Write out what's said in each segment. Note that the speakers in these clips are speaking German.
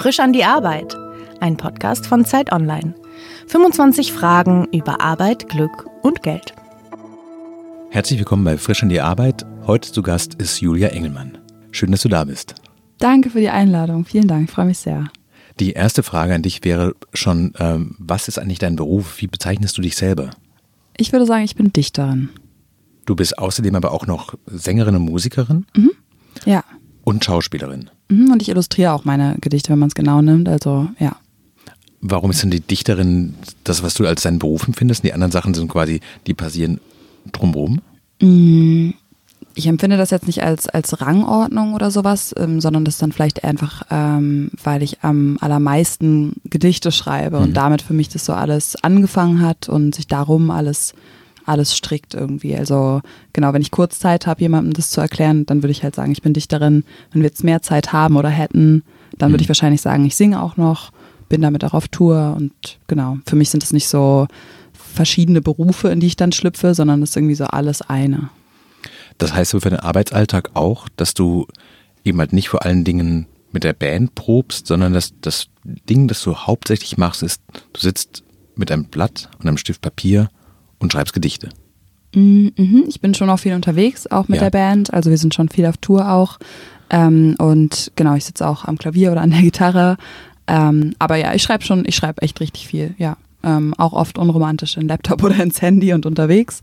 Frisch an die Arbeit, ein Podcast von Zeit Online. 25 Fragen über Arbeit, Glück und Geld. Herzlich willkommen bei Frisch an die Arbeit. Heute zu Gast ist Julia Engelmann. Schön, dass du da bist. Danke für die Einladung. Vielen Dank, ich freue mich sehr. Die erste Frage an dich wäre schon, ähm, was ist eigentlich dein Beruf? Wie bezeichnest du dich selber? Ich würde sagen, ich bin Dichterin. Du bist außerdem aber auch noch Sängerin und Musikerin? Mhm. Ja. Und Schauspielerin. Mhm, und ich illustriere auch meine Gedichte, wenn man es genau nimmt. Also, ja. Warum ist denn die Dichterin das, was du als deinen Beruf empfindest? Die anderen Sachen sind quasi, die passieren drumherum? Mhm. Ich empfinde das jetzt nicht als, als Rangordnung oder sowas, ähm, sondern das dann vielleicht einfach, ähm, weil ich am allermeisten Gedichte schreibe mhm. und damit für mich das so alles angefangen hat und sich darum alles alles strickt irgendwie. Also genau, wenn ich kurz Zeit habe, jemandem das zu erklären, dann würde ich halt sagen, ich bin Dichterin. Wenn wir jetzt mehr Zeit haben oder hätten, dann würde ich mhm. wahrscheinlich sagen, ich singe auch noch, bin damit auch auf Tour und genau, für mich sind es nicht so verschiedene Berufe, in die ich dann schlüpfe, sondern es ist irgendwie so alles eine. Das heißt so für den Arbeitsalltag auch, dass du eben halt nicht vor allen Dingen mit der Band probst, sondern dass das Ding, das du hauptsächlich machst, ist, du sitzt mit einem Blatt und einem Stift Papier und schreibst Gedichte. Mhm, ich bin schon auch viel unterwegs, auch mit ja. der Band. Also wir sind schon viel auf Tour auch. Ähm, und genau, ich sitze auch am Klavier oder an der Gitarre. Ähm, aber ja, ich schreibe schon, ich schreibe echt richtig viel, ja. Ähm, auch oft unromantisch in Laptop oder ins Handy und unterwegs.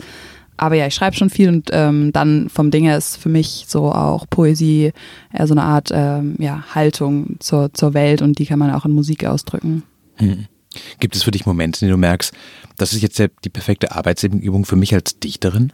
Aber ja, ich schreibe schon viel und ähm, dann vom Ding her ist für mich so auch Poesie eher so eine Art ähm, ja, Haltung zur, zur Welt und die kann man auch in Musik ausdrücken. Hm. Gibt es für dich Momente, in denen du merkst, das ist jetzt die perfekte Arbeitsumgebung für mich als Dichterin?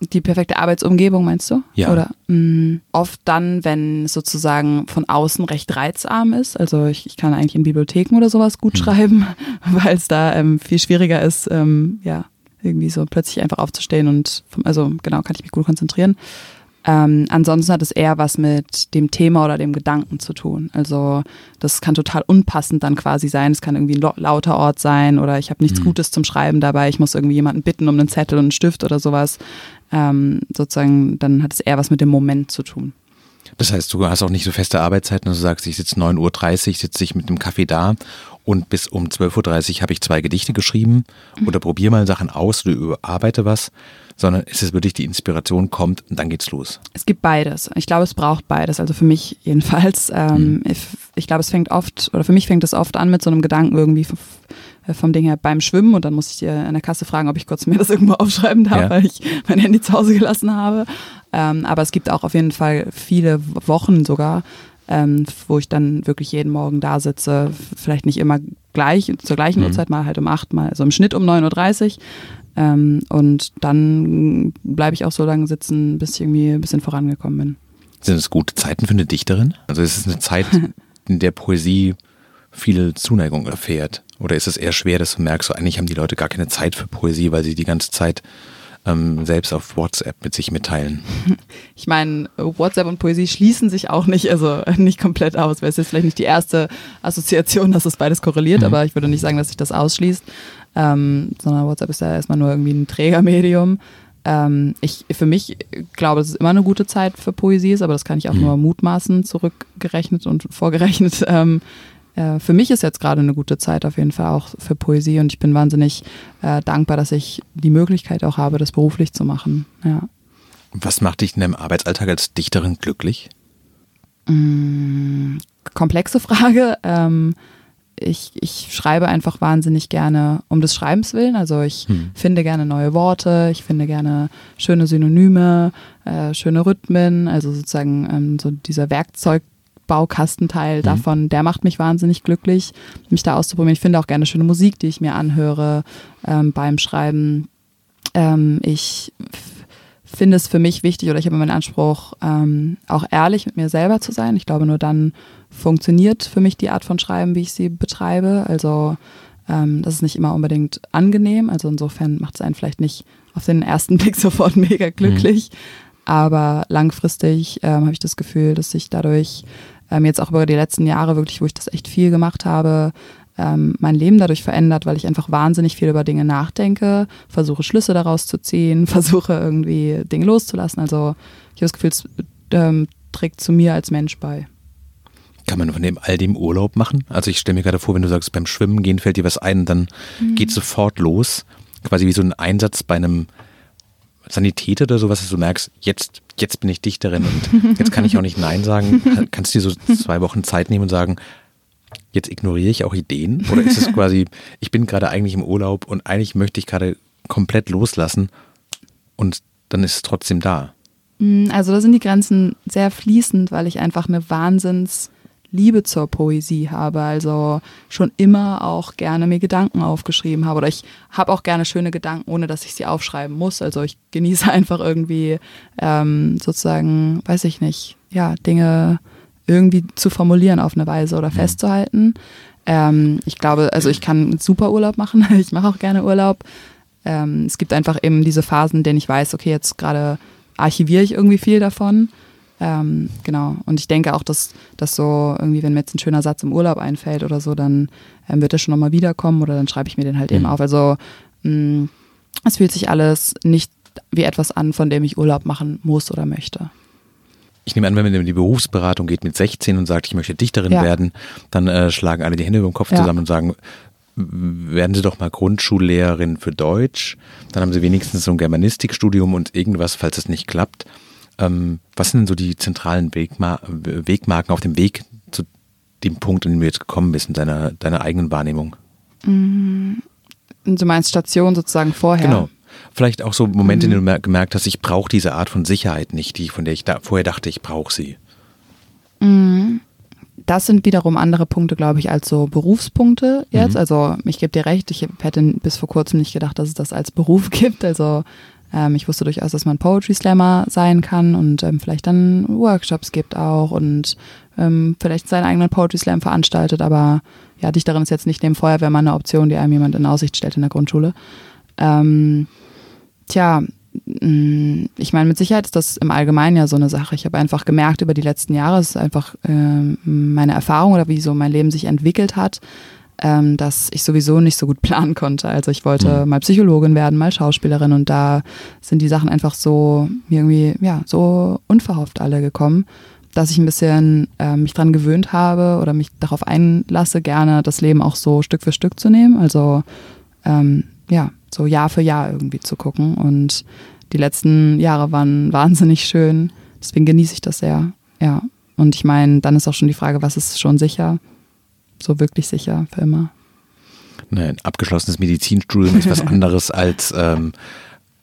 Die perfekte Arbeitsumgebung meinst du? Ja. Oder mh, mm, oft dann, wenn sozusagen von außen recht reizarm ist. Also ich, ich kann eigentlich in Bibliotheken oder sowas gut hm. schreiben, weil es da ähm, viel schwieriger ist, ähm, ja, irgendwie so plötzlich einfach aufzustehen und vom, also genau, kann ich mich gut konzentrieren. Ähm, ansonsten hat es eher was mit dem Thema oder dem Gedanken zu tun. Also das kann total unpassend dann quasi sein. Es kann irgendwie ein lauter Ort sein oder ich habe nichts mhm. Gutes zum Schreiben dabei. Ich muss irgendwie jemanden bitten um einen Zettel und einen Stift oder sowas. Ähm, sozusagen, dann hat es eher was mit dem Moment zu tun. Das heißt, du hast auch nicht so feste Arbeitszeiten, dass du sagst, ich sitze 9.30 Uhr, sitze ich mit dem Kaffee da und bis um 12.30 Uhr habe ich zwei Gedichte geschrieben mhm. oder probiere mal Sachen aus oder überarbeite was, sondern ist es wirklich die Inspiration kommt und dann geht's los? Es gibt beides. Ich glaube, es braucht beides. Also für mich jedenfalls. Ähm, mhm. ich, ich, glaube, es fängt oft, oder für mich fängt es oft an mit so einem Gedanken irgendwie äh, vom Ding her beim Schwimmen und dann muss ich an der Kasse fragen, ob ich kurz mir das irgendwo aufschreiben darf, ja. weil ich mein Handy zu Hause gelassen habe. Ähm, aber es gibt auch auf jeden Fall viele Wochen sogar, ähm, wo ich dann wirklich jeden Morgen da sitze, vielleicht nicht immer gleich, zur gleichen mhm. Uhrzeit, mal halt um acht, mal, also im Schnitt um 9.30 Uhr. Ähm, und dann bleibe ich auch so lange sitzen, bis ich irgendwie ein bisschen vorangekommen bin. Sind es gute Zeiten für eine Dichterin? Also ist es eine Zeit, in der Poesie viel Zuneigung erfährt? Oder ist es eher schwer, dass du merkst, so eigentlich haben die Leute gar keine Zeit für Poesie, weil sie die ganze Zeit ähm, selbst auf WhatsApp mit sich mitteilen. Ich meine, WhatsApp und Poesie schließen sich auch nicht, also nicht komplett aus, weil es ist vielleicht nicht die erste Assoziation, dass es beides korreliert, mhm. aber ich würde nicht sagen, dass sich das ausschließt, ähm, sondern WhatsApp ist ja erstmal nur irgendwie ein Trägermedium. Ähm, ich, für mich glaube, dass es immer eine gute Zeit für Poesie ist, aber das kann ich auch mhm. nur mutmaßen zurückgerechnet und vorgerechnet. Äh, für mich ist jetzt gerade eine gute Zeit auf jeden Fall auch für Poesie und ich bin wahnsinnig äh, dankbar, dass ich die Möglichkeit auch habe, das beruflich zu machen. Ja. Was macht dich in deinem Arbeitsalltag als Dichterin glücklich? Mm, komplexe Frage. Ähm, ich, ich schreibe einfach wahnsinnig gerne um des Schreibens willen. Also ich hm. finde gerne neue Worte, ich finde gerne schöne Synonyme, äh, schöne Rhythmen, also sozusagen ähm, so dieser Werkzeug Baukastenteil mhm. davon, der macht mich wahnsinnig glücklich, mich da auszuprobieren. Ich finde auch gerne schöne Musik, die ich mir anhöre ähm, beim Schreiben. Ähm, ich finde es für mich wichtig oder ich habe meinen Anspruch, ähm, auch ehrlich mit mir selber zu sein. Ich glaube, nur dann funktioniert für mich die Art von Schreiben, wie ich sie betreibe. Also ähm, das ist nicht immer unbedingt angenehm. Also insofern macht es einen vielleicht nicht auf den ersten Blick sofort mega glücklich. Mhm. Aber langfristig ähm, habe ich das Gefühl, dass ich dadurch ähm, jetzt auch über die letzten Jahre wirklich, wo ich das echt viel gemacht habe, ähm, mein Leben dadurch verändert, weil ich einfach wahnsinnig viel über Dinge nachdenke, versuche Schlüsse daraus zu ziehen, versuche irgendwie Dinge loszulassen. Also ich habe das Gefühl, es ähm, trägt zu mir als Mensch bei. Kann man von dem all dem Urlaub machen? Also ich stelle mir gerade vor, wenn du sagst, beim Schwimmen gehen fällt dir was ein, dann mhm. geht sofort los. Quasi wie so ein Einsatz bei einem Sanitäter oder sowas, dass du merkst, jetzt, jetzt bin ich Dichterin und jetzt kann ich auch nicht Nein sagen. Kannst du dir so zwei Wochen Zeit nehmen und sagen, jetzt ignoriere ich auch Ideen? Oder ist es quasi, ich bin gerade eigentlich im Urlaub und eigentlich möchte ich gerade komplett loslassen und dann ist es trotzdem da? Mm, also da sind die Grenzen sehr fließend, weil ich einfach eine Wahnsinns Liebe zur Poesie habe, also schon immer auch gerne mir Gedanken aufgeschrieben habe oder ich habe auch gerne schöne Gedanken, ohne dass ich sie aufschreiben muss. Also ich genieße einfach irgendwie ähm, sozusagen, weiß ich nicht, ja, Dinge irgendwie zu formulieren auf eine Weise oder mhm. festzuhalten. Ähm, ich glaube, also ich kann super Urlaub machen, ich mache auch gerne Urlaub. Ähm, es gibt einfach eben diese Phasen, in denen ich weiß, okay, jetzt gerade archiviere ich irgendwie viel davon ähm, genau. Und ich denke auch, dass, dass so irgendwie, wenn mir jetzt ein schöner Satz im Urlaub einfällt oder so, dann ähm, wird er schon nochmal wiederkommen oder dann schreibe ich mir den halt mhm. eben auf. Also mh, mm, es fühlt sich alles nicht wie etwas an, von dem ich Urlaub machen muss oder möchte. Ich nehme an, wenn man in die Berufsberatung geht mit 16 und sagt, ich möchte Dichterin ja. werden, dann äh, schlagen alle die Hände über den Kopf ja. zusammen und sagen, werden Sie doch mal Grundschullehrerin für Deutsch. Dann haben Sie wenigstens so ein Germanistikstudium und irgendwas, falls es nicht klappt. Ähm, was sind denn so die zentralen Wegma Wegmarken auf dem Weg zu dem Punkt, in dem du jetzt gekommen bist, in deiner, deiner eigenen Wahrnehmung? Mhm. Du meinst Station sozusagen vorher? Genau. Vielleicht auch so Momente, mhm. in denen du gemerkt hast, ich brauche diese Art von Sicherheit nicht, die, von der ich da, vorher dachte, ich brauche sie. Mhm. Das sind wiederum andere Punkte, glaube ich, als so Berufspunkte jetzt. Mhm. Also ich gebe dir recht, ich hätte bis vor kurzem nicht gedacht, dass es das als Beruf gibt. Also ähm, ich wusste durchaus, dass man Poetry Slammer sein kann und ähm, vielleicht dann Workshops gibt auch und ähm, vielleicht seinen eigenen Poetry Slam veranstaltet, aber ja, Dichterin ist jetzt nicht neben Feuerwehrmann eine Option, die einem jemand in Aussicht stellt in der Grundschule. Ähm, tja, mm, ich meine, mit Sicherheit ist das im Allgemeinen ja so eine Sache. Ich habe einfach gemerkt über die letzten Jahre, es ist einfach äh, meine Erfahrung oder wie so mein Leben sich entwickelt hat, ähm, dass ich sowieso nicht so gut planen konnte. Also ich wollte mhm. mal Psychologin werden, mal Schauspielerin und da sind die Sachen einfach so irgendwie, ja, so unverhofft alle gekommen, dass ich ein bisschen äh, mich dran gewöhnt habe oder mich darauf einlasse, gerne das Leben auch so Stück für Stück zu nehmen. Also ähm, ja, so Jahr für Jahr irgendwie zu gucken. Und die letzten Jahre waren wahnsinnig schön. Deswegen genieße ich das sehr. Ja. Und ich meine, dann ist auch schon die Frage, was ist schon sicher? So wirklich sicher für immer. Nein, abgeschlossenes Medizinstudium ist was anderes als ähm,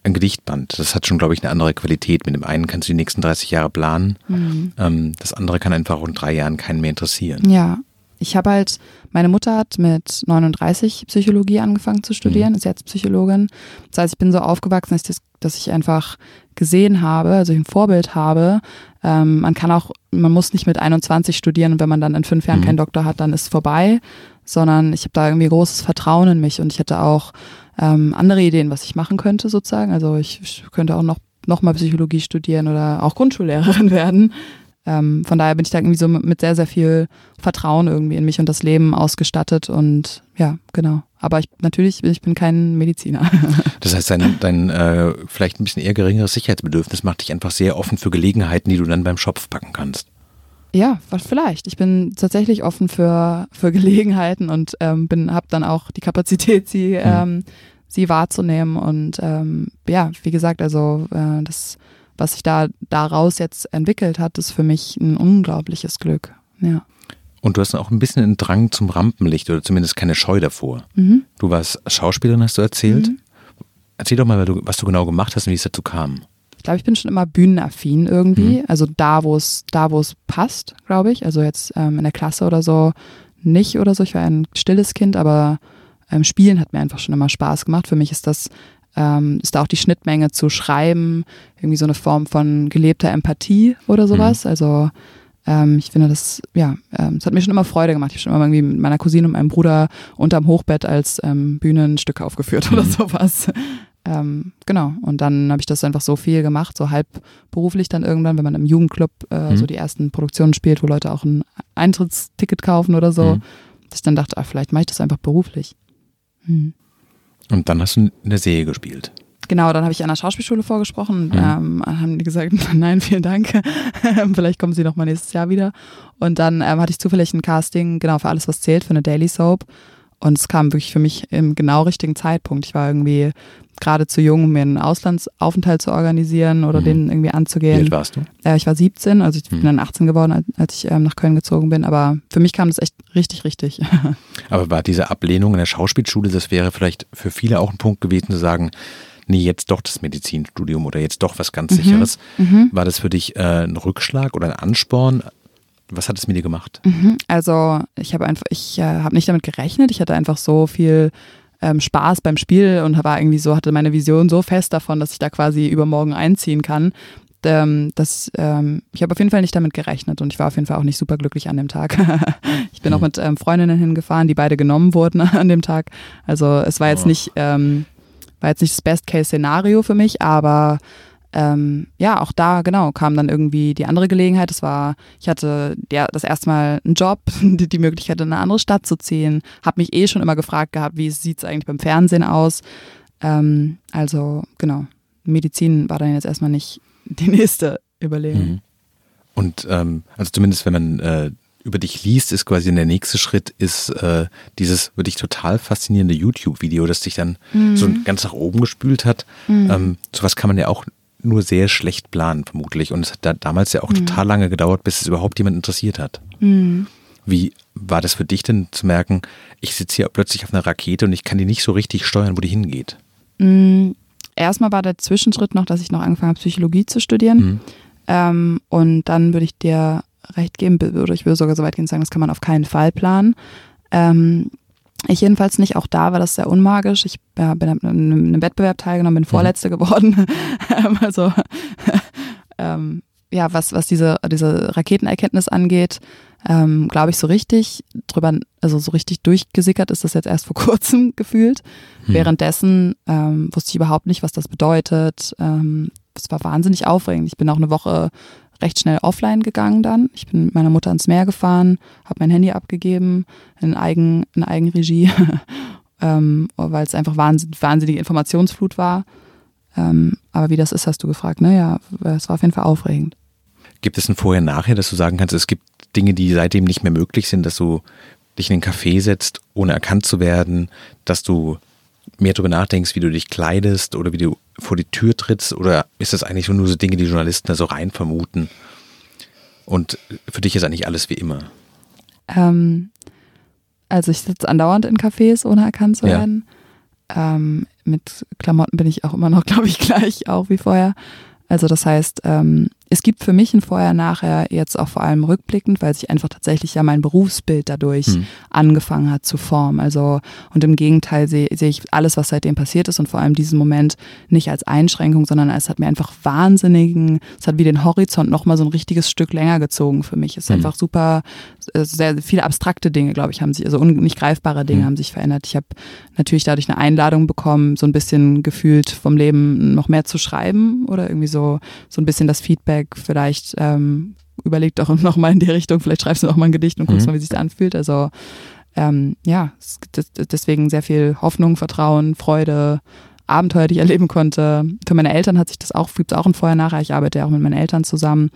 ein Gedichtband. Das hat schon, glaube ich, eine andere Qualität. Mit dem einen kannst du die nächsten 30 Jahre planen. Mhm. Ähm, das andere kann einfach in drei Jahren keinen mehr interessieren. Ja, ich habe halt, meine Mutter hat mit 39 Psychologie angefangen zu studieren, mhm. ist jetzt Psychologin. Das heißt, ich bin so aufgewachsen, dass ich, das, dass ich einfach gesehen habe, also ein Vorbild habe. Ähm, man kann auch, man muss nicht mit 21 studieren und wenn man dann in fünf Jahren mhm. keinen Doktor hat, dann ist es vorbei, sondern ich habe da irgendwie großes Vertrauen in mich und ich hätte auch ähm, andere Ideen, was ich machen könnte sozusagen. Also ich, ich könnte auch noch, noch mal Psychologie studieren oder auch Grundschullehrerin werden. Ähm, von daher bin ich da irgendwie so mit sehr, sehr viel Vertrauen irgendwie in mich und das Leben ausgestattet und ja, genau. Aber ich natürlich, ich bin kein Mediziner. Das heißt, dein, dein äh, vielleicht ein bisschen eher geringeres Sicherheitsbedürfnis macht dich einfach sehr offen für Gelegenheiten, die du dann beim Schopf packen kannst. Ja, vielleicht. Ich bin tatsächlich offen für, für Gelegenheiten und ähm, bin, habe dann auch die Kapazität, sie, hm. ähm, sie wahrzunehmen. Und ähm, ja, wie gesagt, also äh, das was sich da daraus jetzt entwickelt hat, ist für mich ein unglaubliches Glück. Ja. Und du hast auch ein bisschen einen Drang zum Rampenlicht oder zumindest keine Scheu davor. Mhm. Du warst Schauspielerin, hast du erzählt. Mhm. Erzähl doch mal, was du genau gemacht hast und wie es dazu kam. Ich glaube, ich bin schon immer bühnenaffin irgendwie. Mhm. Also da, wo es, da, wo es passt, glaube ich. Also jetzt ähm, in der Klasse oder so nicht oder so. Ich war ein stilles Kind, aber ähm, Spielen hat mir einfach schon immer Spaß gemacht. Für mich ist das ähm, ist da auch die Schnittmenge zu schreiben, irgendwie so eine Form von gelebter Empathie oder sowas. Mhm. Also ähm, ich finde das, ja, ähm, es hat mir schon immer Freude gemacht. Ich habe schon immer irgendwie mit meiner Cousine und meinem Bruder unterm Hochbett als ähm, Bühnenstück aufgeführt mhm. oder sowas. Ähm, genau. Und dann habe ich das einfach so viel gemacht, so halb beruflich dann irgendwann, wenn man im Jugendclub äh, mhm. so die ersten Produktionen spielt, wo Leute auch ein Eintrittsticket kaufen oder so, mhm. dass ich dann dachte, ah, vielleicht mache ich das einfach beruflich. Mhm. Und dann hast du in der Serie gespielt. genau, dann habe ich an der Schauspielschule vorgesprochen. Mhm. Ähm, haben die gesagt, nein, vielen Dank. Vielleicht kommen sie noch mal nächstes Jahr wieder. Und dann ähm, hatte ich zufällig ein Casting, genau, für alles, was zählt, für eine Daily Soap. Und es kam wirklich für mich im genau richtigen Zeitpunkt. Ich war irgendwie gerade zu jung, um mir einen Auslandsaufenthalt zu organisieren oder Mhm. den irgendwie Wie anzugehen. alt warst du? Äh, ich war 17, also ich Mhm. bin dann 18 geworden, als, als ich ähm, nach Köln gezogen bin. Aber für mich kam das echt richtig, richtig. Aber war diese Ablehnung in der Schauspielschule, das wäre vielleicht für viele auch ein Punkt gewesen zu sagen, nee, jetzt doch das Medizinstudium oder jetzt doch was ganz Mhm. Sicheres. Mhm. War das für dich äh, ein Rückschlag oder ein Ansporn? Was hat es mit dir gemacht? Mhm. Also ich habe einfach, ich äh, habe nicht damit gerechnet. Ich hatte einfach so viel ähm, Spaß beim Spiel und war irgendwie so, hatte meine Vision so fest davon, dass ich da quasi übermorgen einziehen kann. Ähm, dass, ähm, ich habe auf jeden Fall nicht damit gerechnet und ich war auf jeden Fall auch nicht super glücklich an dem Tag. ich bin auch mit ähm, Freundinnen hingefahren, die beide genommen wurden an dem Tag. Also es war jetzt Oh. nicht, ähm, war jetzt nicht das Best-Case-Szenario für mich, aber ähm, ja, auch da, genau, kam dann irgendwie die andere Gelegenheit. Das war, ich hatte ja das erste Mal einen Job, die, die Möglichkeit, in eine andere Stadt zu ziehen. Habe mich eh schon immer gefragt gehabt, wie sieht es eigentlich beim Fernsehen aus. Ähm, also, genau, Medizin war dann jetzt erstmal nicht die nächste Überlegung. Mhm. Und ähm, also zumindest wenn man äh, über dich liest, ist quasi der nächste Schritt, ist äh, dieses wirklich total faszinierende YouTube-Video, das dich dann so ganz nach oben gespült hat. Ähm, sowas kann man ja auch nur sehr schlecht planen, vermutlich. Und es hat da damals ja auch total lange gedauert, bis es überhaupt jemand interessiert hat. Mhm. Wie war das für dich denn zu merken, ich sitze hier plötzlich auf einer Rakete und ich kann die nicht so richtig steuern, wo die hingeht? Mm, Erstmal war der Zwischenschritt noch, dass ich noch angefangen habe, Psychologie zu studieren. Mhm. Ähm, und dann würde ich dir recht geben, oder ich würde sogar so weit gehen sagen, das kann man auf keinen Fall planen. Ähm, ich jedenfalls nicht, auch da war das sehr unmagisch. Ich ja, bin in einem Wettbewerb teilgenommen, bin Vorletzte geworden. Ähm, also ähm, ja, was, was diese, diese Raketenerkenntnis angeht, ähm, glaube ich, so richtig drüber, also so richtig durchgesickert ist das jetzt erst vor kurzem gefühlt. Hm. Währenddessen ähm, wusste ich überhaupt nicht, was das bedeutet. Ähm, es war wahnsinnig aufregend. Ich bin auch eine Woche recht schnell offline gegangen dann. Ich bin mit meiner Mutter ans Meer gefahren, habe mein Handy abgegeben in, Eigen, in Eigenregie, ähm, weil es einfach wahnsinn, wahnsinnige Informationsflut war. Ähm, aber wie das ist, hast du gefragt. Ne? Ja, es war auf jeden Fall aufregend. Gibt es ein Vorher-Nachher, dass du sagen kannst, es gibt Dinge, die seitdem nicht mehr möglich sind, dass du dich in den Café setzt, ohne erkannt zu werden, dass du mehr darüber nachdenkst, wie du dich kleidest oder wie du vor die Tür trittst? Oder ist das eigentlich nur so Dinge, die Journalisten da so rein vermuten? Und für dich ist eigentlich alles wie immer. Ähm, also ich sitze andauernd in Cafés, ohne erkannt zu Ja. werden. Ähm, mit Klamotten bin ich auch immer noch, glaube ich, gleich auch wie vorher. Also das heißt, ähm, es gibt für mich ein Vorher-Nachher jetzt auch vor allem rückblickend, weil sich einfach tatsächlich ja mein Berufsbild dadurch Hm. angefangen hat zu formen. Also und im Gegenteil sehe sehe ich alles, was seitdem passiert ist und vor allem diesen Moment nicht als Einschränkung, sondern es hat mir einfach wahnsinnigen, es hat wie den Horizont nochmal so ein richtiges Stück länger gezogen für mich. Es ist Hm. einfach super, äh, sehr viele abstrakte Dinge, glaube ich, haben sich, also nicht greifbare Dinge Hm. haben sich verändert. Ich habe natürlich dadurch eine Einladung bekommen, so ein bisschen gefühlt vom Leben noch mehr zu schreiben oder irgendwie so, so ein bisschen das Feedback vielleicht ähm, überleg doch noch mal in die Richtung, vielleicht schreibst du noch mal ein Gedicht und guckst Mhm. mal, wie sich das anfühlt. Also ähm, ja, es gibt des- deswegen sehr viel Hoffnung, Vertrauen, Freude, Abenteuer, die ich erleben konnte. Für meine Eltern hat sich das auch, gibt es auch ein Vorher-Nachher. Ich arbeite ja auch mit meinen Eltern zusammen.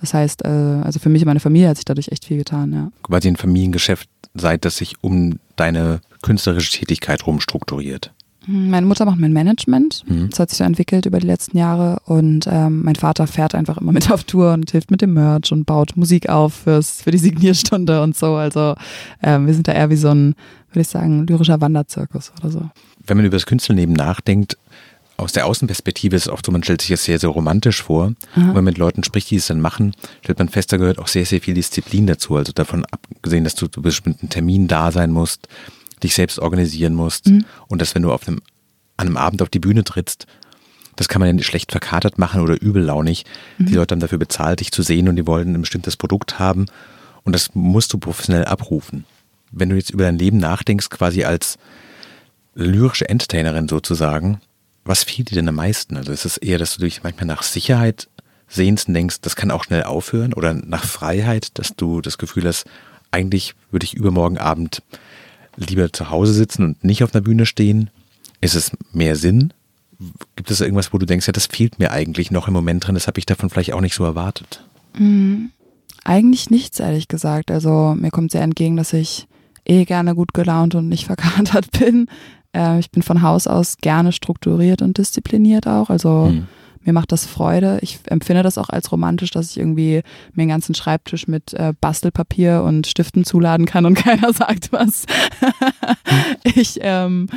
Das heißt, äh, also für mich und meine Familie hat sich dadurch echt viel getan, ja. Quasi ein Familiengeschäft seid, das sich um deine künstlerische Tätigkeit rumstrukturiert. Meine Mutter macht mein Management. Mhm. Das hat sich so entwickelt über die letzten Jahre. Und ähm, mein Vater fährt einfach immer mit auf Tour und hilft mit dem Merch und baut Musik auf fürs, für die Signierstunde und so. Also ähm, wir sind da eher wie so ein, würde ich sagen, lyrischer Wanderzirkus oder so. Wenn man über das Künstlerleben nachdenkt, aus der Außenperspektive ist es oft so, man stellt sich das sehr, sehr romantisch vor. Und wenn man mit Leuten spricht, die es dann machen, stellt man fest, da gehört auch sehr, sehr viel Disziplin dazu. Also davon abgesehen, dass du zu bestimmten Terminen da sein musst, dich selbst organisieren musst und dass wenn du auf einem, an einem Abend auf die Bühne trittst, das kann man ja nicht schlecht verkatert machen oder übellaunig. Die Leute haben dafür bezahlt, dich zu sehen und die wollen ein bestimmtes Produkt haben und das musst du professionell abrufen. Wenn du jetzt über dein Leben nachdenkst, quasi als lyrische Entertainerin sozusagen, was fehlt dir denn am meisten? Also ist es eher, dass du dich manchmal nach Sicherheit sehnst und denkst, das kann auch schnell aufhören oder nach Freiheit, dass du das Gefühl hast, eigentlich würde ich übermorgen Abend lieber zu Hause sitzen und nicht auf einer Bühne stehen? Ist es mehr Sinn? Gibt es irgendwas, wo du denkst, ja, das fehlt mir eigentlich noch im Moment drin, das habe ich davon vielleicht auch nicht so erwartet? Mhm. Eigentlich nichts, ehrlich gesagt. Also mir kommt sehr entgegen, dass ich eh gerne gut gelaunt und nicht verkatert bin. Äh, ich bin von Haus aus gerne strukturiert und diszipliniert auch. Also hm. Mir macht das Freude. Ich empfinde das auch als romantisch, dass ich irgendwie mir den ganzen Schreibtisch mit äh, Bastelpapier und Stiften zuladen kann und keiner sagt was. ich, ähm,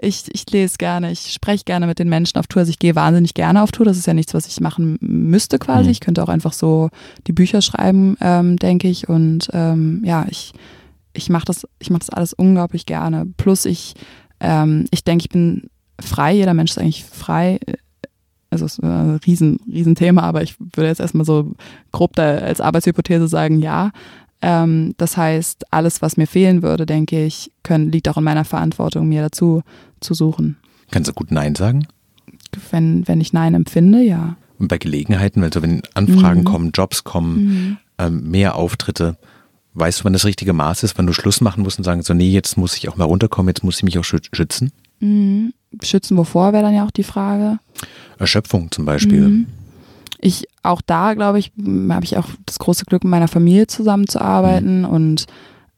ich, ich lese gerne, ich spreche gerne mit den Menschen auf Tour. Also ich gehe wahnsinnig gerne auf Tour. Das ist ja nichts, was ich machen müsste quasi. Mhm. Ich könnte auch einfach so die Bücher schreiben, ähm, denke ich. Und ähm, ja, ich, ich mache das, ich mache das alles unglaublich gerne. Plus ich ähm, ich denke, ich bin frei, jeder Mensch ist eigentlich frei. Also es ist ein riesen, riesen Thema, aber ich würde jetzt erstmal so grob da als Arbeitshypothese sagen, ja. Ähm, das heißt, alles, was mir fehlen würde, denke ich, können, liegt auch in meiner Verantwortung, mir dazu zu suchen. Kannst du gut Nein sagen? Wenn, wenn ich Nein empfinde, ja. Und bei Gelegenheiten, also wenn Anfragen mhm. kommen, Jobs kommen, mhm. ähm, mehr Auftritte, Weißt du, wann das richtige Maß ist, wann du Schluss machen musst und sagen, so, nee, jetzt muss ich auch mal runterkommen, jetzt muss ich mich auch schützen? Mhm. Schützen wovor wäre dann ja auch die Frage. Erschöpfung zum Beispiel. Mhm. Ich, auch da, glaube ich, habe ich auch das große Glück, mit meiner Familie zusammenzuarbeiten mhm. und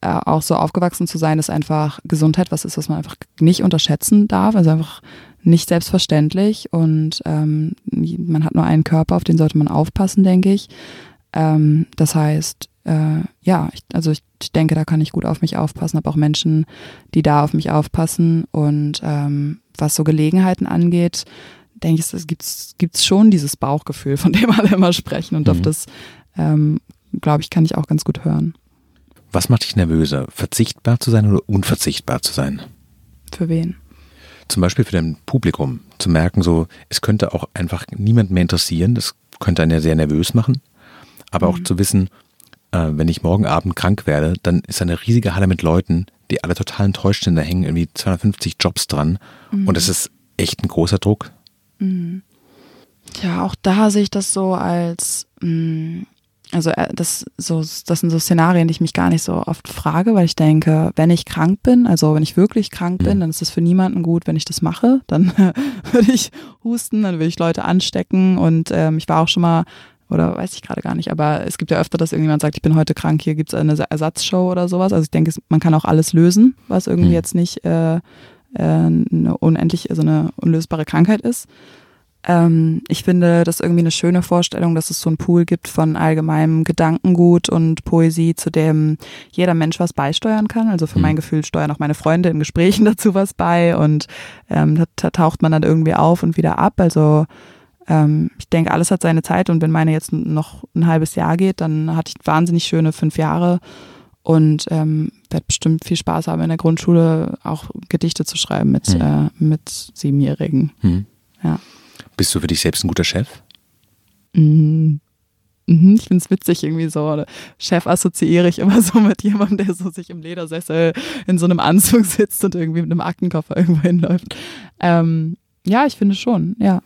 äh, auch so aufgewachsen zu sein, dass einfach Gesundheit was ist, was man einfach nicht unterschätzen darf. Also einfach nicht selbstverständlich und ähm, man hat nur einen Körper, auf den sollte man aufpassen, denke ich. Ähm, das heißt, äh, ja, ich, also ich, ich, denke, da kann ich gut auf mich aufpassen, habe auch Menschen, die da auf mich aufpassen. Und ähm, was so Gelegenheiten angeht, denke ich, es gibt schon dieses Bauchgefühl, von dem alle immer sprechen. Und mhm. auf das, ähm, glaube ich, kann ich auch ganz gut hören. Was macht dich nervöser? Verzichtbar zu sein oder unverzichtbar zu sein? Für wen? Zum Beispiel für dein Publikum. Zu merken, so, es könnte auch einfach niemand mehr interessieren. Das könnte einen ja sehr nervös machen. Aber mhm. auch zu wissen, äh, wenn ich morgen Abend krank werde, dann ist eine riesige Halle mit Leuten, die alle total enttäuscht sind. Da hängen irgendwie 250 Jobs dran. Mhm. Und das ist echt ein großer Druck. Mhm. Ja, auch da sehe ich das so als, mm, also äh, das, so, das sind so Szenarien, die ich mich gar nicht so oft frage, weil ich denke, wenn ich krank bin, also wenn ich wirklich krank bin, mhm. dann ist es für niemanden gut, wenn ich das mache. Dann würde ich husten, dann würde ich Leute anstecken und ähm, ich war auch schon mal oder weiß ich gerade gar nicht, aber es gibt ja öfter, dass irgendjemand sagt, ich bin heute krank, hier gibt es eine Ersatzshow oder sowas. Also ich denke, man kann auch alles lösen, was irgendwie mhm. jetzt nicht äh, eine unendlich, also eine unlösbare Krankheit ist. Ähm, ich finde das irgendwie eine schöne Vorstellung, dass es so einen Pool gibt von allgemeinem Gedankengut und Poesie, zu dem jeder Mensch was beisteuern kann. Also für mhm. mein Gefühl steuern auch meine Freunde in Gesprächen dazu was bei und ähm, da taucht man dann irgendwie auf und wieder ab. Also ähm, ich denke, alles hat seine Zeit und wenn meine jetzt noch ein halbes Jahr geht, dann hatte ich wahnsinnig schöne fünf Jahre und ähm, werde bestimmt viel Spaß haben in der Grundschule auch Gedichte zu schreiben mit, hm. äh, mit Siebenjährigen. Hm. Ja. Bist du für dich selbst ein guter Chef? Mhm. Mhm, ich finde es witzig, irgendwie so. Chef assoziiere ich immer so mit jemandem, der so sich im Ledersessel in so einem Anzug sitzt und irgendwie mit einem Aktenkoffer irgendwo hinläuft. Ähm, ja, ich finde schon, ja.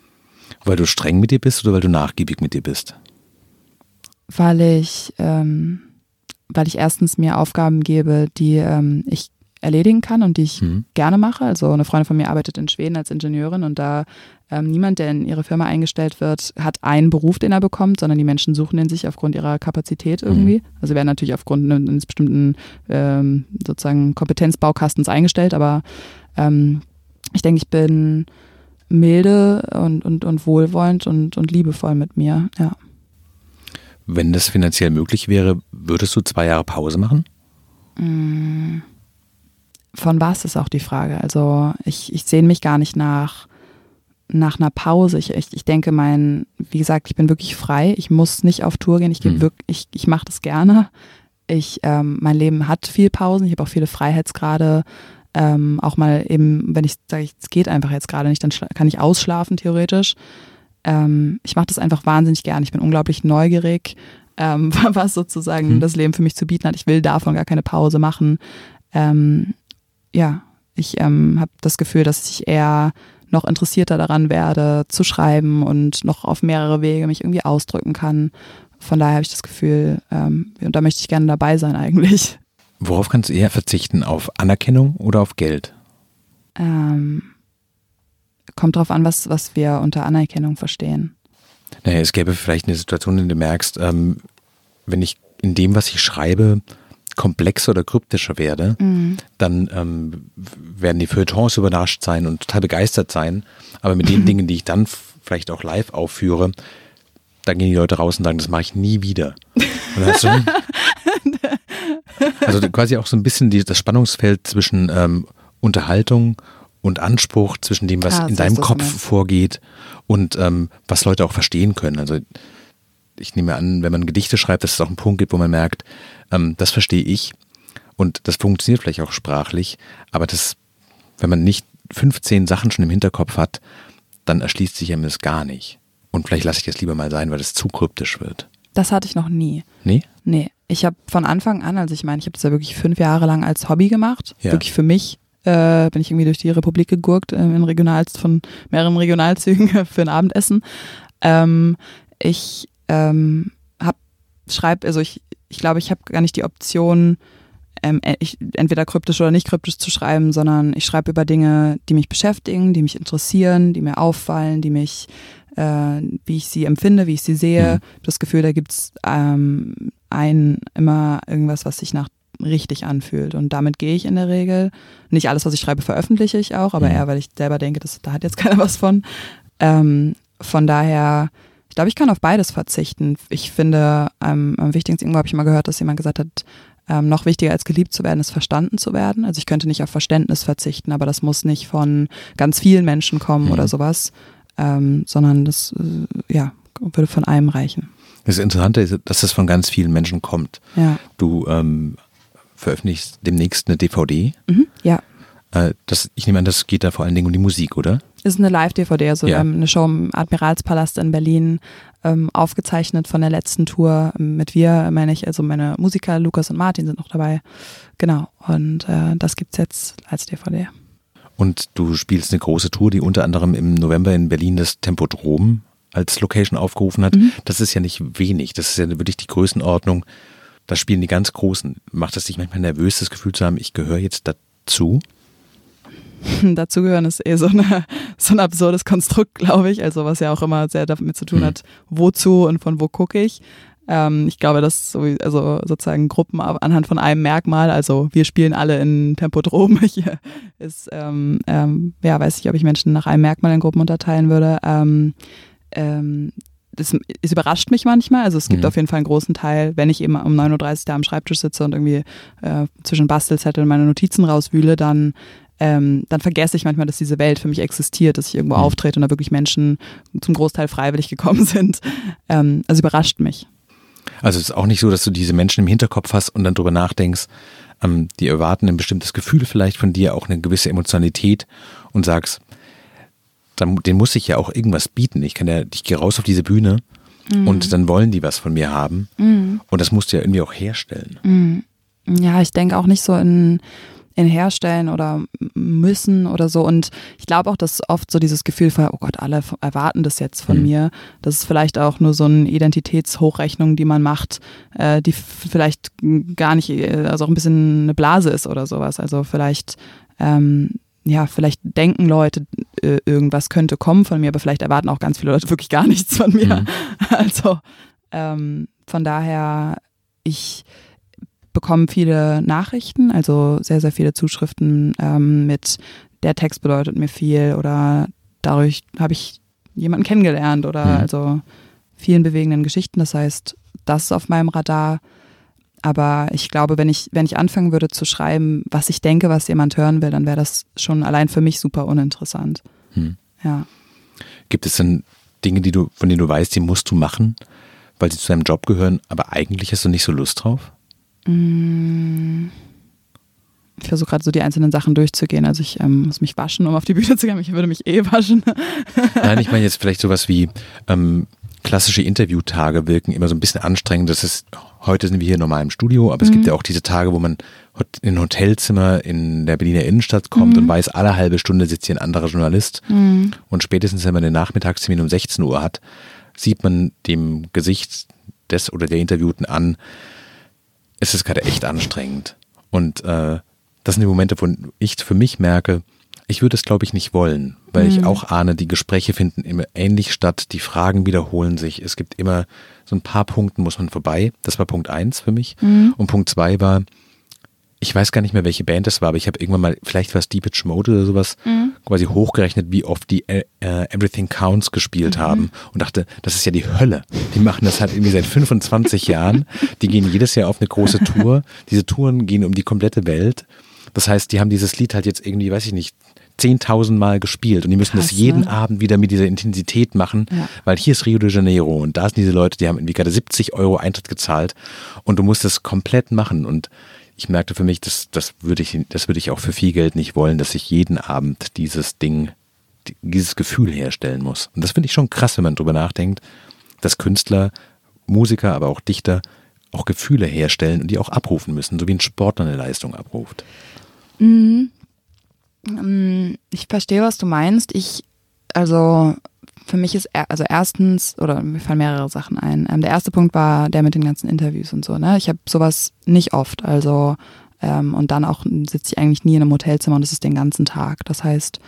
Weil du streng mit dir bist oder weil du nachgiebig mit dir bist? Weil ich, ähm, weil ich erstens mir Aufgaben gebe, die ähm, ich erledigen kann und die ich mhm. gerne mache. Also eine Freundin von mir arbeitet in Schweden als Ingenieurin und da ähm, niemand, der in ihre Firma eingestellt wird, hat einen Beruf, den er bekommt, sondern die Menschen suchen den sich aufgrund ihrer Kapazität irgendwie. Mhm. Also werden natürlich aufgrund eines bestimmten ähm, sozusagen Kompetenzbaukastens eingestellt, aber ähm, ich denke, ich bin milde und, und, und wohlwollend und, und liebevoll mit mir, ja. Wenn das finanziell möglich wäre, würdest du zwei Jahre Pause machen? Mm. Von was ist auch die Frage. Also ich, ich sehne mich gar nicht nach, nach einer Pause. Ich, ich, ich denke, mein, wie gesagt, ich bin wirklich frei. Ich muss nicht auf Tour gehen. Ich, hm. wirklich, ich, ich mache das gerne. Ich, ähm, mein Leben hat viel Pausen. Ich habe auch viele Freiheitsgrade ähm, auch mal eben, wenn ich sage, es geht einfach jetzt gerade nicht, dann kann ich ausschlafen theoretisch. Ähm, ich mache das einfach wahnsinnig gern. Ich bin unglaublich neugierig, ähm, was sozusagen mhm. das Leben für mich zu bieten hat. Ich will davon gar keine Pause machen. Ähm, ja, ich ähm, habe das Gefühl, dass ich eher noch interessierter daran werde, zu schreiben und noch auf mehrere Wege mich irgendwie ausdrücken kann. Von daher habe ich das Gefühl, ähm, und da möchte ich gerne dabei sein eigentlich. Worauf kannst du eher verzichten? Auf Anerkennung oder auf Geld? Ähm, kommt drauf an, was, was wir unter Anerkennung verstehen. Naja, es gäbe vielleicht eine Situation, in der du merkst, ähm, wenn ich in dem, was ich schreibe, komplexer oder kryptischer werde, mhm. dann ähm, werden die Feuilletons überrascht sein und total begeistert sein. Aber mit den Dingen, die ich dann vielleicht auch live aufführe, da gehen die Leute raus und sagen, das mache ich nie wieder. Du, also quasi auch so ein bisschen die, das Spannungsfeld zwischen ähm, Unterhaltung und Anspruch, zwischen dem, was ah, in deinem Kopf immer. vorgeht und ähm, was Leute auch verstehen können. Also ich nehme an, wenn man Gedichte schreibt, dass es auch einen Punkt gibt, wo man merkt, ähm, das verstehe ich und das funktioniert vielleicht auch sprachlich, aber das, wenn man nicht 15 Sachen schon im Hinterkopf hat, dann erschließt sich einem das gar nicht. Und vielleicht lasse ich das lieber mal sein, weil es zu kryptisch wird. Das hatte ich noch nie. Nee? Nee. Ich habe von Anfang an, also ich meine, ich habe das ja wirklich fünf Jahre lang als Hobby gemacht. Ja. Wirklich für mich. Äh, bin ich irgendwie durch die Republik gegurkt, äh, in Regional von mehreren Regionalzügen für ein Abendessen. Ähm, ich ähm, hab, schreib, also ich, ich glaube, ich habe gar nicht die Option, ähm, e, ich, entweder kryptisch oder nicht kryptisch zu schreiben, sondern ich schreibe über Dinge, die mich beschäftigen, die mich interessieren, die mir auffallen, die mich, äh, wie ich sie empfinde, wie ich sie sehe. Mhm. Das Gefühl, da gibt's ähm, ein immer irgendwas, was sich nach richtig anfühlt. Und damit gehe ich in der Regel. Nicht alles, was ich schreibe, veröffentliche ich auch, aber mhm. eher, weil ich selber denke, dass, da hat jetzt keiner was von. Ähm, von daher, ich glaube, ich kann auf beides verzichten. Ich finde, ähm, am wichtigsten, irgendwo habe ich mal gehört, dass jemand gesagt hat, ähm, noch wichtiger als geliebt zu werden, ist verstanden zu werden. Also ich könnte nicht auf Verständnis verzichten, aber das muss nicht von ganz vielen Menschen kommen mhm. oder sowas, ähm, sondern das äh, ja, würde von einem reichen. Das Interessante ist, dass das von ganz vielen Menschen kommt. Ja. Du ähm, veröffentlichst demnächst eine DVD. Mhm, ja. Äh, das, ich nehme an, das geht da vor allen Dingen um die Musik, oder? Ist eine Live-DVD, also ja. ähm, eine Show im Admiralspalast in Berlin, ähm, aufgezeichnet von der letzten Tour. Mit wir, meine ich, also meine Musiker Lukas und Martin sind noch dabei. Genau. Und äh, das es jetzt als DVD. Und du spielst eine große Tour, die unter anderem im November in Berlin das Tempodrom als Location aufgerufen hat. Mhm. Das ist ja nicht wenig. Das ist ja wirklich die Größenordnung. Da spielen die ganz Großen. Macht es dich manchmal nervös, das Gefühl zu haben, ich gehöre jetzt dazu? Dazugehören ist eh so, eine, so ein absurdes Konstrukt, glaube ich. Also was ja auch immer sehr damit zu tun mhm. hat, wozu und von wo gucke ich. Ähm, ich glaube, dass so, also sozusagen Gruppen anhand von einem Merkmal, also wir spielen alle in Tempodrom, ich, ist, ähm, ähm, ja, weiß ich, ob ich Menschen nach einem Merkmal in Gruppen unterteilen würde. Ähm, ähm, das, es überrascht mich manchmal. Also es gibt mhm. auf jeden Fall einen großen Teil, wenn ich eben um 9.30 Uhr da am Schreibtisch sitze und irgendwie äh, zwischen Bastelzetteln meine Notizen rauswühle, dann ähm, dann vergesse ich manchmal, dass diese Welt für mich existiert, dass ich irgendwo mhm. auftrete und da wirklich Menschen zum Großteil freiwillig gekommen sind. Ähm, also überrascht mich. Also es ist auch nicht so, dass du diese Menschen im Hinterkopf hast und dann drüber nachdenkst, ähm, die erwarten ein bestimmtes Gefühl vielleicht von dir, auch eine gewisse Emotionalität und sagst, dann, den muss ich ja auch irgendwas bieten. Ich kann ja, ich gehe raus auf diese Bühne mhm. und dann wollen die was von mir haben. Mhm. Und das musst du ja irgendwie auch herstellen. Mhm. Ja, ich denke auch nicht so in in herstellen oder müssen oder so. Und ich glaube auch, dass oft so dieses Gefühl von, oh Gott, alle erwarten das jetzt von mhm. mir. Das ist vielleicht auch nur so eine Identitätshochrechnung, die man macht, äh, die vielleicht gar nicht, äh, also auch ein bisschen eine Blase ist oder sowas. Also vielleicht, ähm, ja, vielleicht denken Leute, äh, irgendwas könnte kommen von mir, aber vielleicht erwarten auch ganz viele Leute wirklich gar nichts von mir. Mhm. Also ähm, von daher, ich bekommen viele Nachrichten, also sehr, sehr viele Zuschriften ähm, mit der Text bedeutet mir viel oder dadurch habe ich jemanden kennengelernt oder mhm. also vielen bewegenden Geschichten. Das heißt, das ist auf meinem Radar. Aber ich glaube, wenn ich, wenn ich anfangen würde zu schreiben, was ich denke, was jemand hören will, dann wäre das schon allein für mich super uninteressant. Hm. Ja. Gibt es denn Dinge, die du, von denen du weißt, die musst du machen, weil sie zu deinem Job gehören, aber eigentlich hast du nicht so Lust drauf? Mm. Ich versuche gerade so die einzelnen Sachen durchzugehen. Also ich ähm, muss mich waschen, um auf die Bühne zu gehen. Ich würde mich eh waschen. Nein, ich meine jetzt vielleicht sowas wie ähm, klassische Interviewtage wirken immer so ein bisschen anstrengend. Das ist, heute sind wir hier normal im Studio, aber mhm. es gibt mhm. ja auch diese Tage, wo man in ein Hotelzimmer in der Berliner Innenstadt kommt mhm. und weiß, alle halbe Stunde sitzt hier ein anderer Journalist. Mhm. Und spätestens, wenn man den Nachmittagstermin um 16 Uhr hat, sieht man dem Gesicht des oder der Interviewten an, es ist gerade echt anstrengend. Und äh, das sind die Momente, wo ich für mich merke, Ich würde es, glaube ich, nicht wollen, weil mhm. ich auch ahne, die Gespräche finden immer ähnlich statt, die Fragen wiederholen sich. Es gibt immer so ein paar Punkten muss man vorbei. Das war Punkt eins für mich. Mhm. Und Punkt zwei war, ich weiß gar nicht mehr, welche Band das war, aber ich habe irgendwann mal, vielleicht war es Deepage Mode oder sowas, mhm. quasi hochgerechnet, wie oft die äh, Everything Counts gespielt mhm. haben und dachte, das ist ja die Hölle. Die machen das halt irgendwie seit 25 Jahren. Die gehen jedes Jahr auf eine große Tour. Diese Touren gehen um die komplette Welt. Das heißt, die haben dieses Lied halt jetzt irgendwie, weiß ich nicht, 10.000 Mal gespielt und die müssen Krass, das jeden ne? Abend wieder mit dieser Intensität machen, ja. weil hier ist Rio de Janeiro und da sind diese Leute, die haben irgendwie gerade 70 Euro Eintritt gezahlt und du musst das komplett machen und ich merkte für mich, das, das würde ich, das würde ich auch für viel Geld nicht wollen, dass ich jeden Abend dieses Ding, dieses Gefühl herstellen muss. Und das finde ich schon krass, wenn man drüber nachdenkt, dass Künstler, Musiker, aber auch Dichter auch Gefühle herstellen und die auch abrufen müssen, so wie ein Sportler eine Leistung abruft. Mhm. Mm, ich verstehe, was du meinst. Ich, also für mich ist, also erstens, oder mir fallen mehrere Sachen ein. Ähm, der erste Punkt war der mit den ganzen Interviews und so. Ne? Ich habe sowas nicht oft. Also ähm, und dann auch sitze ich eigentlich nie in einem Hotelzimmer und das ist den ganzen Tag. Das heißt,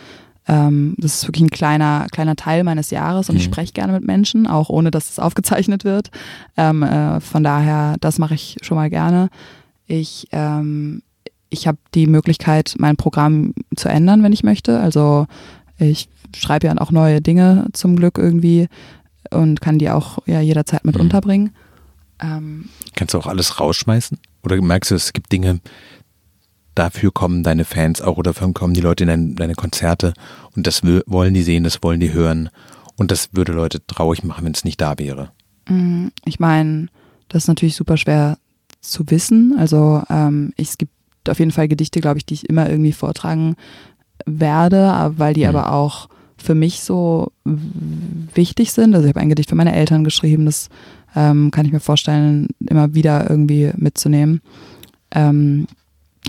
ähm, das ist wirklich ein kleiner, kleiner Teil meines Jahres und mhm. ich spreche gerne mit Menschen, auch ohne dass es aufgezeichnet wird. Ähm, äh, von daher, das mache ich schon mal gerne. Ich ähm, ich habe die Möglichkeit, mein Programm zu ändern, wenn ich möchte. Also ich schreibe ja auch neue Dinge zum Glück irgendwie und kann die auch ja jederzeit mit mhm. unterbringen. Ähm, Kannst du auch alles rausschmeißen? Oder merkst du, es gibt Dinge, dafür kommen deine Fans auch oder dafür kommen die Leute in deine, deine Konzerte und das wollen die sehen, das wollen die hören und das würde Leute traurig machen, wenn es nicht da wäre? Mm, ich meine, das ist natürlich super schwer zu wissen. Also ähm, ich, es gibt auf jeden Fall Gedichte, glaube ich, die ich immer irgendwie vortragen werde, weil die mhm. aber auch für mich so wichtig sind. Also ich habe ein Gedicht für meine Eltern geschrieben, das ähm, kann ich mir vorstellen, immer wieder irgendwie mitzunehmen. Ähm,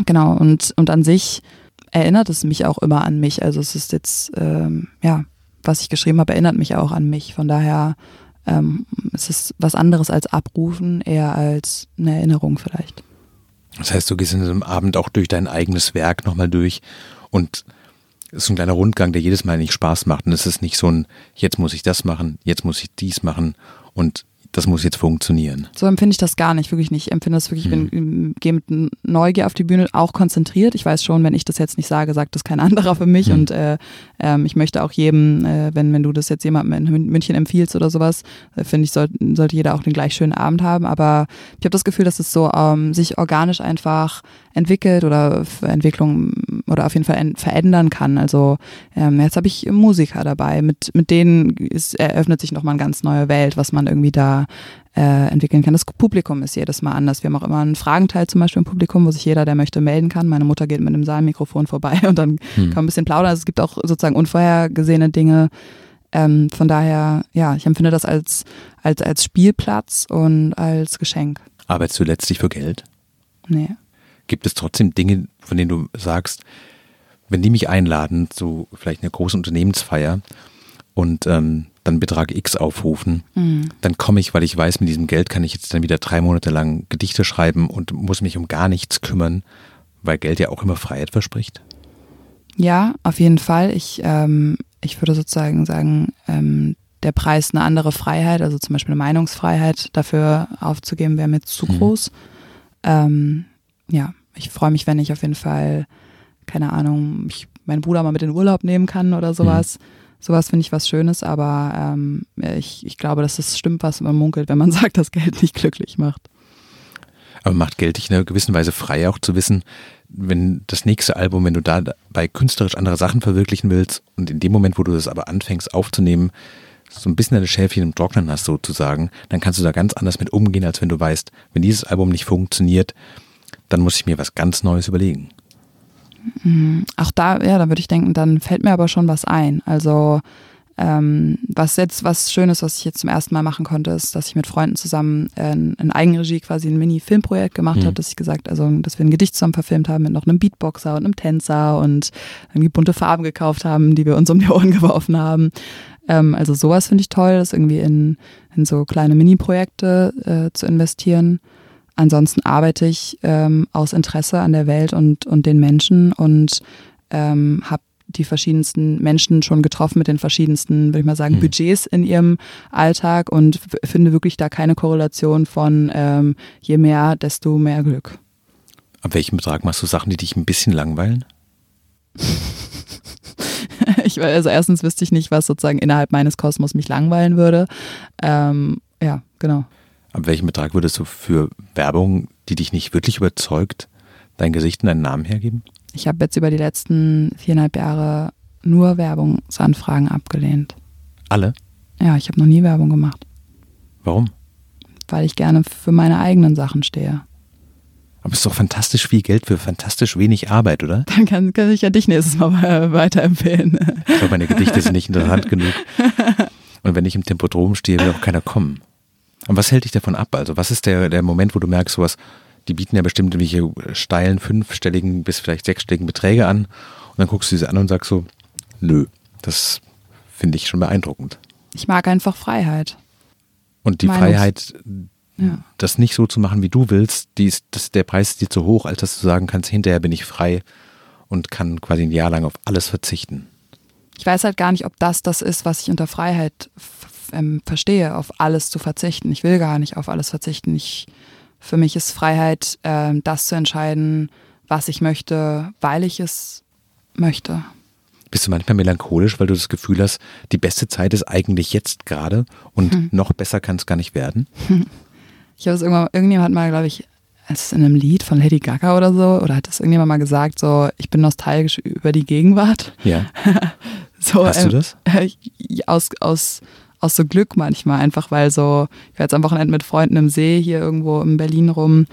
genau, und, und an sich erinnert es mich auch immer an mich. Also es ist jetzt, ähm, ja, was ich geschrieben habe, erinnert mich auch an mich. Von daher ähm, es ist was anderes als abrufen, eher als eine Erinnerung vielleicht. Das heißt, du gehst in diesem Abend auch durch dein eigenes Werk nochmal durch und es ist ein kleiner Rundgang, der jedes Mal nicht Spaß macht. Und es ist nicht so ein, jetzt muss ich das machen, jetzt muss ich dies machen und das muss jetzt funktionieren. So empfinde ich das gar nicht, wirklich nicht. Ich empfinde das wirklich, ich hm. gehe mit Neugier auf die Bühne, auch konzentriert. Ich weiß schon, wenn ich das jetzt nicht sage, sagt das kein anderer für mich. Hm. Und äh, äh, ich möchte auch jedem, äh, wenn, wenn du das jetzt jemandem in München empfiehlst oder sowas, äh, finde ich, soll, sollte jeder auch den gleich schönen Abend haben. Aber ich habe das Gefühl, dass es so ähm, sich organisch einfach entwickelt oder Entwicklung oder auf jeden Fall verändern kann. Also ähm, jetzt habe ich Musiker dabei, mit, mit denen ist, eröffnet sich nochmal eine ganz neue Welt, was man irgendwie da äh, entwickeln kann. Das Publikum ist jedes Mal anders. Wir haben auch immer einen Fragenteil zum Beispiel im Publikum, wo sich jeder, der möchte, melden kann. Meine Mutter geht mit einem Saalmikrofon vorbei und dann hm. kann man ein bisschen plaudern. Also es gibt auch sozusagen unvorhergesehene Dinge. Ähm, von daher, ja, ich empfinde das als, als, als Spielplatz und als Geschenk. Arbeitest du letztlich für Geld? Nee. Gibt es trotzdem Dinge, von denen du sagst, wenn die mich einladen zu vielleicht einer großen Unternehmensfeier und ähm, dann Betrag X aufrufen, mhm. dann komme ich, weil ich weiß, mit diesem Geld kann ich jetzt dann wieder drei Monate lang Gedichte schreiben und muss mich um gar nichts kümmern, weil Geld ja auch immer Freiheit verspricht. Ja, auf jeden Fall. Ich, ähm, ich würde sozusagen sagen, ähm, der Preis eine andere Freiheit, also zum Beispiel eine Meinungsfreiheit dafür aufzugeben, wäre mir zu mhm. groß. Ähm, ja, ich freue mich, wenn ich auf jeden Fall, keine Ahnung, ich meinen Bruder mal mit in den Urlaub nehmen kann oder sowas. Mhm Sowas finde ich was Schönes, aber ähm, ich, ich glaube, dass es stimmt, was man munkelt, wenn man sagt, dass Geld nicht glücklich macht. Aber macht Geld dich in einer gewissen Weise frei, auch zu wissen, wenn das nächste Album, wenn du da bei künstlerisch andere Sachen verwirklichen willst und in dem Moment, wo du das aber anfängst aufzunehmen, so ein bisschen deine Schäfchen im Trocknen hast sozusagen, dann kannst du da ganz anders mit umgehen, als wenn du weißt, wenn dieses Album nicht funktioniert, dann muss ich mir was ganz Neues überlegen. Mhm. Auch da, ja, da würde ich denken, dann fällt mir aber schon was ein. Also ähm, was jetzt was Schönes, was ich jetzt zum ersten Mal machen konnte, ist, dass ich mit Freunden zusammen äh, in Eigenregie quasi ein Mini-Filmprojekt gemacht mhm. habe, dass ich gesagt, also dass wir ein Gedicht zusammen verfilmt haben mit noch einem Beatboxer und einem Tänzer und irgendwie bunte Farben gekauft haben, die wir uns um die Ohren geworfen haben. Ähm, also sowas finde ich toll, das irgendwie in, in so kleine Mini-Projekte äh, zu investieren. Ansonsten arbeite ich ähm, aus Interesse an der Welt und, und den Menschen und ähm, habe die verschiedensten Menschen schon getroffen mit den verschiedensten, würde ich mal sagen, mhm. Budgets in ihrem Alltag und finde wirklich da keine Korrelation von ähm, je mehr, desto mehr Glück. Ab welchem Betrag machst du Sachen, die dich ein bisschen langweilen? ich, also erstens wüsste ich nicht, was sozusagen innerhalb meines Kosmos mich langweilen würde. Ähm, ja, genau. Ab welchem Betrag würdest du für Werbung, die dich nicht wirklich überzeugt, dein Gesicht und deinen Namen hergeben? Ich habe jetzt über die letzten viereinhalb Jahre nur Werbungsanfragen abgelehnt. Alle? Ja, ich habe noch nie Werbung gemacht. Warum? Weil ich gerne für meine eigenen Sachen stehe. Aber es ist doch fantastisch viel Geld für fantastisch wenig Arbeit, oder? Dann kann, kann ich ja dich nächstes Mal weiterempfehlen. Ich glaube, meine Gedichte sind nicht interessant genug. Und wenn ich im Tempodrom stehe, will auch keiner kommen. Und was hält dich davon ab? Also, was ist der, der Moment, wo du merkst, sowas, die bieten ja bestimmt irgendwelche steilen, fünfstelligen bis vielleicht sechsstelligen Beträge an. Und dann guckst du sie an und sagst so, nö, das finde ich schon beeindruckend. Ich mag einfach Freiheit. Und die Meinungs Freiheit, ja. das nicht so zu machen, wie du willst, die ist, das, der Preis ist dir zu hoch, als dass du sagen kannst, hinterher bin ich frei und kann quasi ein Jahr lang auf alles verzichten. Ich weiß halt gar nicht, ob das das ist, was ich unter Freiheit ähm, verstehe, auf alles zu verzichten. Ich will gar nicht auf alles verzichten. Ich, für mich ist Freiheit, äh, das zu entscheiden, was ich möchte, weil ich es möchte. Bist du manchmal melancholisch, weil du das Gefühl hast, die beste Zeit ist eigentlich jetzt gerade und hm. noch besser kann es gar nicht werden? Ich habe es irgendwann, irgendjemand hat mal, glaube ich, es ist in einem Lied von Lady Gaga oder so, oder hat das irgendjemand mal gesagt, so, ich bin nostalgisch über die Gegenwart. Ja. so, Hast du das? Aus, aus, aus so Glück manchmal, einfach weil so, ich war jetzt am Wochenende mit Freunden im See hier irgendwo in Berlin rum.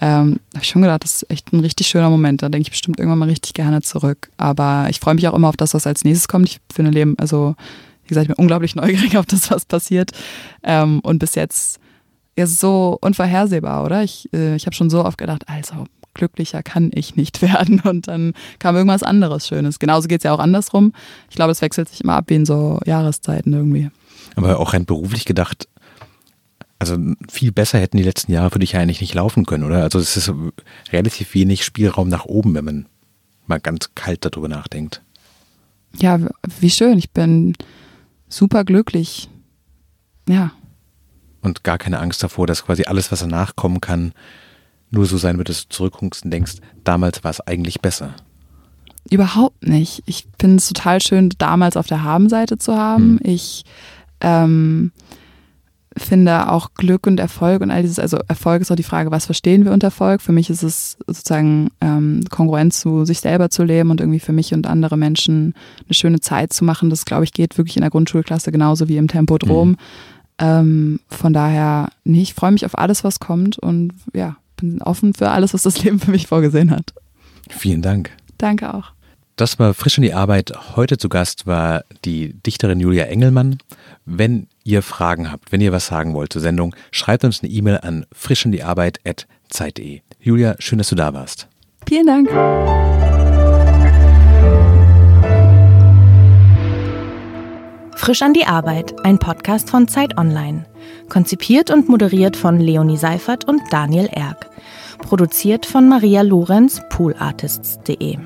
Ähm, habe ich schon gedacht, das ist echt ein richtig schöner Moment. Da denke ich bestimmt irgendwann mal richtig gerne zurück. Aber ich freue mich auch immer auf das, was als nächstes kommt. Ich finde Leben, also wie gesagt, ich bin unglaublich neugierig auf das, was passiert. Ähm, und bis jetzt ja so unvorhersehbar, oder? Ich, äh, ich habe schon so oft gedacht, also glücklicher kann ich nicht werden. Und dann kam irgendwas anderes Schönes. Genauso geht es ja auch andersrum. Ich glaube, es wechselt sich immer ab wie in so Jahreszeiten irgendwie. Aber auch rein beruflich gedacht, also viel besser hätten die letzten Jahre für dich ja eigentlich nicht laufen können, oder? Also es ist relativ wenig Spielraum nach oben, wenn man mal ganz kalt darüber nachdenkt. Ja, wie schön. Ich bin super glücklich. Ja und gar keine Angst davor, dass quasi alles, was danach kommen kann, nur so sein wird, dass du zurückguckst und denkst, damals war es eigentlich besser. Überhaupt nicht. Ich finde es total schön, damals auf der Habenseite zu haben. Hm. Ich ähm, finde auch Glück und Erfolg und all dieses, also Erfolg ist auch die Frage, was verstehen wir unter Erfolg? Für mich ist es sozusagen ähm, Kongruenz zu sich selber zu leben und irgendwie für mich und andere Menschen eine schöne Zeit zu machen. Das, glaube ich, geht wirklich in der Grundschulklasse genauso wie im Tempodrom. Mhm. Ähm, von daher, nee, ich freue mich auf alles, was kommt und ja, bin offen für alles, was das Leben für mich vorgesehen hat. Vielen Dank. Danke auch. Das war frisch in die Arbeit. Heute zu Gast war die Dichterin Julia Engelmann. Wenn ihr Fragen habt, wenn ihr was sagen wollt zur Sendung, schreibt uns eine E-Mail an frischinDieArbeit@zeit.de. Julia, schön, dass du da warst. Vielen Dank. Frisch an die Arbeit, ein Podcast von Zeit Online. Konzipiert und moderiert von Leonie Seifert und Daniel Erck. Produziert von Maria Lorenz, poolartists.de.